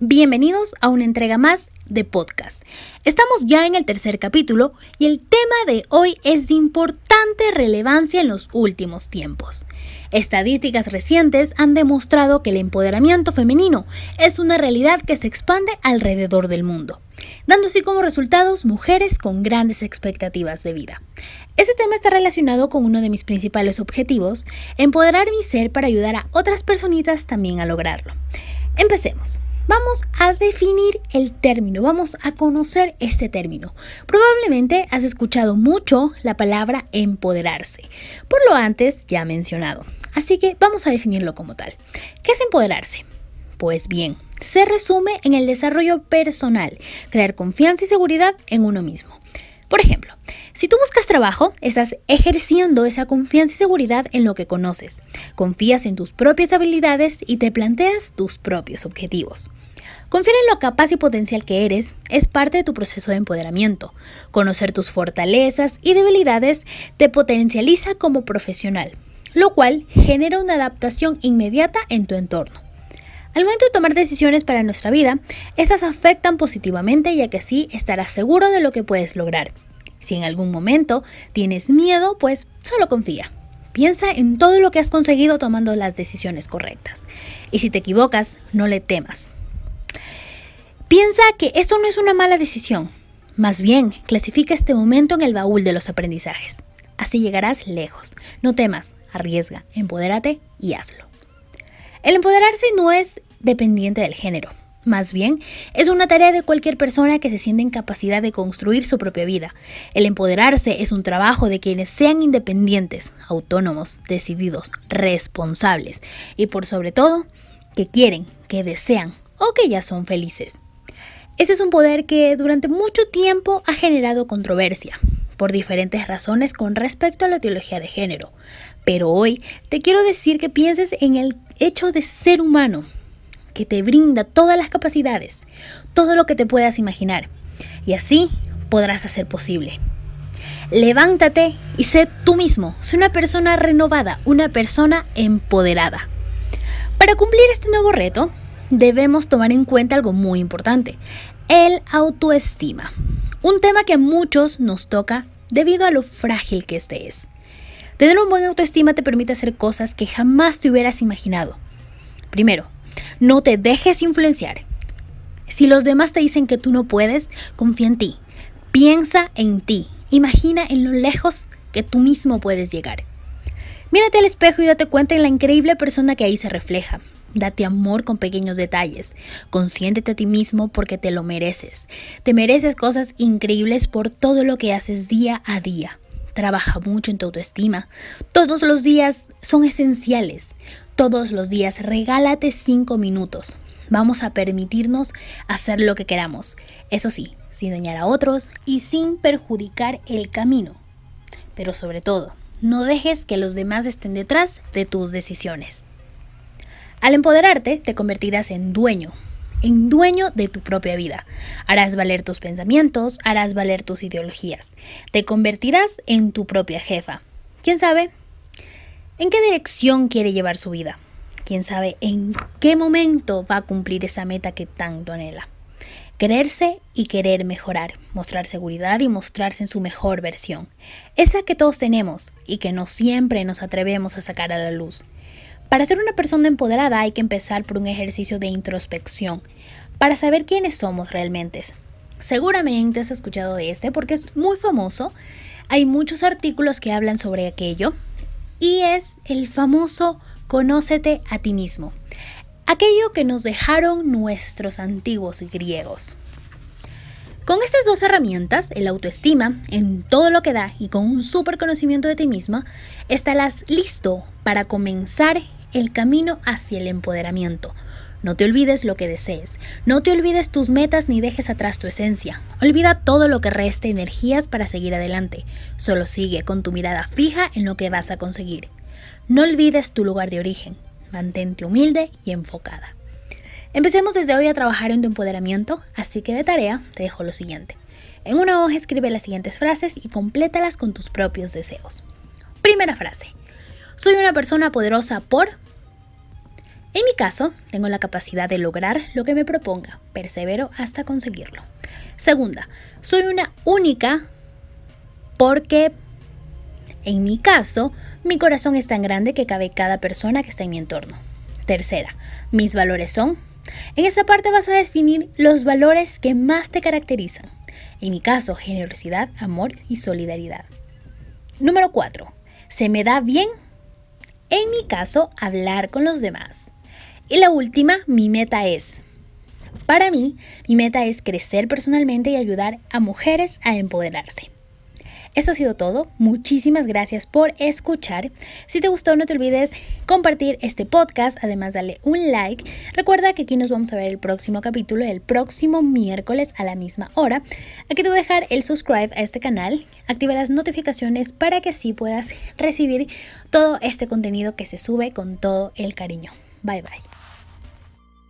Bienvenidos a una entrega más de podcast. Estamos ya en el tercer capítulo y el tema de hoy es de importante relevancia en los últimos tiempos. Estadísticas recientes han demostrado que el empoderamiento femenino es una realidad que se expande alrededor del mundo, dando así como resultados mujeres con grandes expectativas de vida. Este tema está relacionado con uno de mis principales objetivos, empoderar mi ser para ayudar a otras personitas también a lograrlo. Empecemos. Vamos a definir el término, vamos a conocer este término. Probablemente has escuchado mucho la palabra empoderarse, por lo antes ya mencionado. Así que vamos a definirlo como tal. ¿Qué es empoderarse? Pues bien, se resume en el desarrollo personal, crear confianza y seguridad en uno mismo. Por ejemplo, si tú buscas trabajo, estás ejerciendo esa confianza y seguridad en lo que conoces, confías en tus propias habilidades y te planteas tus propios objetivos. Confiar en lo capaz y potencial que eres es parte de tu proceso de empoderamiento. Conocer tus fortalezas y debilidades te potencializa como profesional, lo cual genera una adaptación inmediata en tu entorno. Al momento de tomar decisiones para nuestra vida, estas afectan positivamente ya que así estarás seguro de lo que puedes lograr. Si en algún momento tienes miedo, pues solo confía. Piensa en todo lo que has conseguido tomando las decisiones correctas. Y si te equivocas, no le temas. Piensa que esto no es una mala decisión. Más bien, clasifica este momento en el baúl de los aprendizajes. Así llegarás lejos. No temas, arriesga, empodérate y hazlo. El empoderarse no es dependiente del género. Más bien, es una tarea de cualquier persona que se siente en capacidad de construir su propia vida. El empoderarse es un trabajo de quienes sean independientes, autónomos, decididos, responsables y por sobre todo, que quieren, que desean o que ya son felices. Este es un poder que durante mucho tiempo ha generado controversia, por diferentes razones con respecto a la teología de género. Pero hoy te quiero decir que pienses en el hecho de ser humano, que te brinda todas las capacidades, todo lo que te puedas imaginar, y así podrás hacer posible. Levántate y sé tú mismo, sé una persona renovada, una persona empoderada. Para cumplir este nuevo reto, debemos tomar en cuenta algo muy importante, el autoestima. Un tema que a muchos nos toca debido a lo frágil que este es. Tener un buen autoestima te permite hacer cosas que jamás te hubieras imaginado. Primero, no te dejes influenciar. Si los demás te dicen que tú no puedes, confía en ti. Piensa en ti. Imagina en lo lejos que tú mismo puedes llegar. Mírate al espejo y date cuenta en la increíble persona que ahí se refleja. Date amor con pequeños detalles. Consiéntete a ti mismo porque te lo mereces. Te mereces cosas increíbles por todo lo que haces día a día. Trabaja mucho en tu autoestima. Todos los días son esenciales. Todos los días regálate cinco minutos. Vamos a permitirnos hacer lo que queramos. Eso sí, sin dañar a otros y sin perjudicar el camino. Pero sobre todo, no dejes que los demás estén detrás de tus decisiones. Al empoderarte, te convertirás en dueño, en dueño de tu propia vida. Harás valer tus pensamientos, harás valer tus ideologías. Te convertirás en tu propia jefa. ¿Quién sabe? ¿En qué dirección quiere llevar su vida? ¿Quién sabe en qué momento va a cumplir esa meta que tanto anhela? Quererse y querer mejorar, mostrar seguridad y mostrarse en su mejor versión. Esa que todos tenemos y que no siempre nos atrevemos a sacar a la luz. Para ser una persona empoderada hay que empezar por un ejercicio de introspección, para saber quiénes somos realmente. Seguramente has escuchado de este porque es muy famoso. Hay muchos artículos que hablan sobre aquello y es el famoso conócete a ti mismo. Aquello que nos dejaron nuestros antiguos griegos. Con estas dos herramientas, el autoestima, en todo lo que da y con un súper conocimiento de ti misma, estarás listo para comenzar el camino hacia el empoderamiento. No te olvides lo que desees, no te olvides tus metas ni dejes atrás tu esencia. Olvida todo lo que reste energías para seguir adelante. Solo sigue con tu mirada fija en lo que vas a conseguir. No olvides tu lugar de origen. Mantente humilde y enfocada. Empecemos desde hoy a trabajar en tu empoderamiento, así que de tarea te dejo lo siguiente. En una hoja escribe las siguientes frases y complétalas con tus propios deseos. Primera frase. Soy una persona poderosa por... En mi caso, tengo la capacidad de lograr lo que me proponga, persevero hasta conseguirlo. Segunda, soy una única porque en mi caso, mi corazón es tan grande que cabe cada persona que está en mi entorno. Tercera, mis valores son. En esta parte vas a definir los valores que más te caracterizan. En mi caso, generosidad, amor y solidaridad. Número 4. Se me da bien. En mi caso, hablar con los demás. Y la última, mi meta es. Para mí, mi meta es crecer personalmente y ayudar a mujeres a empoderarse. Eso ha sido todo. Muchísimas gracias por escuchar. Si te gustó, no te olvides compartir este podcast. Además, dale un like. Recuerda que aquí nos vamos a ver el próximo capítulo, el próximo miércoles a la misma hora. Aquí te voy a dejar el subscribe a este canal. Activa las notificaciones para que así puedas recibir todo este contenido que se sube con todo el cariño. Bye bye.